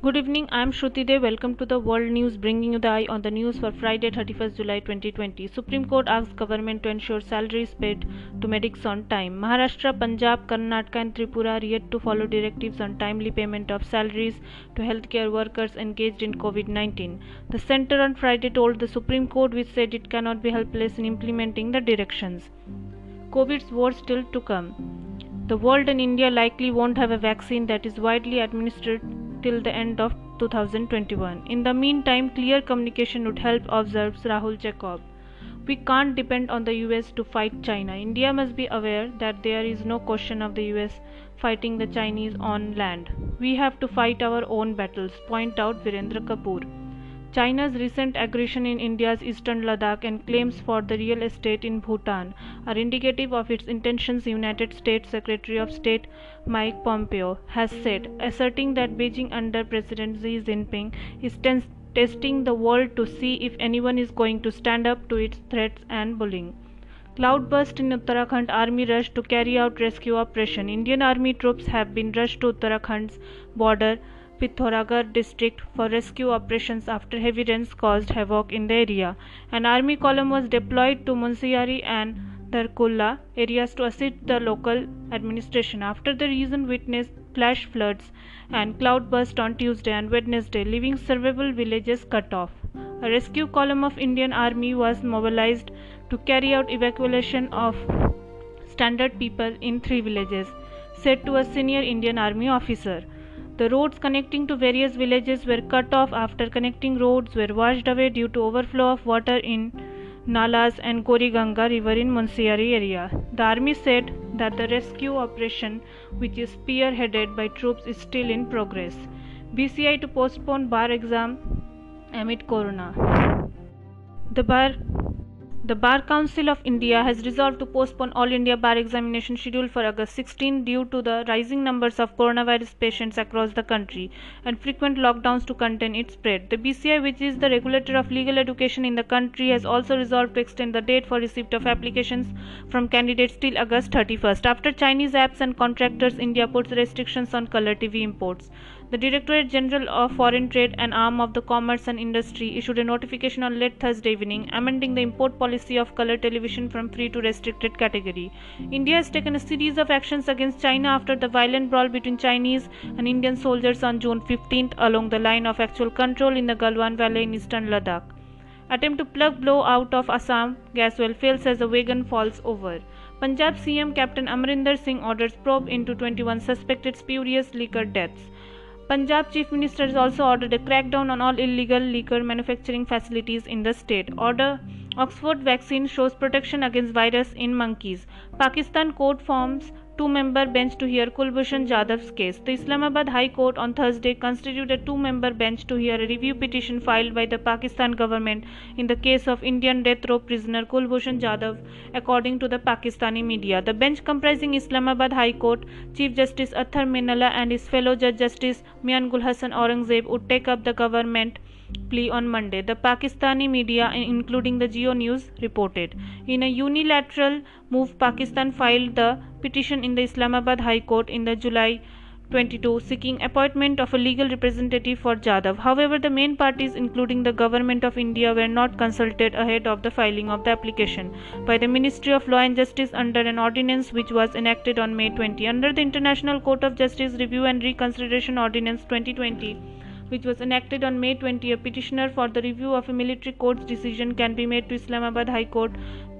Good evening, I am Shruti De. Welcome to the World News, bringing you the eye on the news for Friday, 31st July 2020. Supreme Court asks government to ensure salaries paid to medics on time. Maharashtra, Punjab, Karnataka, and Tripura are yet to follow directives on timely payment of salaries to healthcare workers engaged in COVID 19. The center on Friday told the Supreme Court, which said it cannot be helpless in implementing the directions. COVID's war still to come. The world and India likely won't have a vaccine that is widely administered till the end of 2021. In the meantime, clear communication would help, observes Rahul Jacob. We can't depend on the US to fight China. India must be aware that there is no question of the US fighting the Chinese on land. We have to fight our own battles, point out Virendra Kapoor. China's recent aggression in India's eastern Ladakh and claims for the real estate in Bhutan are indicative of its intentions, United States Secretary of State Mike Pompeo has said, asserting that Beijing under President Xi Jinping is testing the world to see if anyone is going to stand up to its threats and bullying. Cloudburst in Uttarakhand army rushed to carry out rescue operation. Indian army troops have been rushed to Uttarakhand's border Pithoragarh district for rescue operations after heavy rains caused havoc in the area. An army column was deployed to Munsiyari and Dharchula areas to assist the local administration after the region witnessed flash floods and cloudburst on Tuesday and Wednesday, leaving several villages cut off. A rescue column of Indian Army was mobilized to carry out evacuation of stranded people in three villages, said to a senior Indian Army officer. The roads connecting to various villages were cut off after connecting roads were washed away due to overflow of water in Nalas and Goriganga river in Munsiyari area. The army said that the rescue operation, which is spearheaded by troops, is still in progress. BCI to postpone bar exam amid corona. The bar the Bar Council of India has resolved to postpone All India Bar examination scheduled for August 16 due to the rising numbers of coronavirus patients across the country and frequent lockdowns to contain its spread. The BCI, which is the regulator of legal education in the country, has also resolved to extend the date for receipt of applications from candidates till August 31st. After Chinese apps and contractors, India puts restrictions on color TV imports. The Directorate General of Foreign Trade, an arm of the Commerce and Industry, issued a notification on late Thursday evening amending the import policy of color television from free to restricted category. India has taken a series of actions against China after the violent brawl between Chinese and Indian soldiers on June 15th along the line of actual control in the Galwan Valley in eastern Ladakh. Attempt to plug blow out of Assam gas well fails as the wagon falls over. Punjab CM Captain Amarinder Singh orders probe into 21 suspected spurious liquor deaths. Punjab Chief Minister has also ordered a crackdown on all illegal liquor manufacturing facilities in the state. Order Oxford vaccine shows protection against virus in monkeys. Pakistan court forms two-member bench to hear Kulbhushan Jadhav's case. The Islamabad High Court on Thursday constituted a two-member bench to hear a review petition filed by the Pakistan government in the case of Indian death row prisoner Kulbhushan Jadhav, according to the Pakistani media. The bench comprising Islamabad High Court Chief Justice Athar Minallah and his fellow Judge Justice Mian Gul Hassan Aurangzeb would take up the government plea on Monday, the Pakistani media, including the Geo News, reported. In a unilateral move, Pakistan filed the petition in the Islamabad High Court in the July 22 seeking appointment of a legal representative for Jadhav. However, the main parties, including the Government of India, were not consulted ahead of the filing of the application by the Ministry of Law and Justice under an ordinance which was enacted on May 20. Under the International Court of Justice Review and Reconsideration Ordinance 2020, which was enacted on May 20, a petitioner for the review of a military court's decision can be made to Islamabad High Court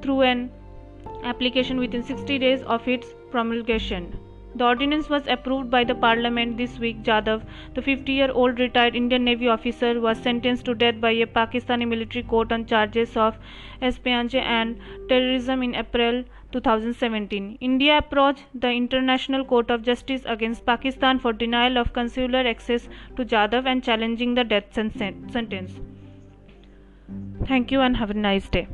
through an application within 60 days of its promulgation. The ordinance was approved by the parliament this week. Jadhav, the 50 year old retired Indian Navy officer, was sentenced to death by a Pakistani military court on charges of espionage and terrorism in April 2017. India approached the International Court of Justice against Pakistan for denial of consular access to Jadhav and challenging the death sentence. Thank you and have a nice day.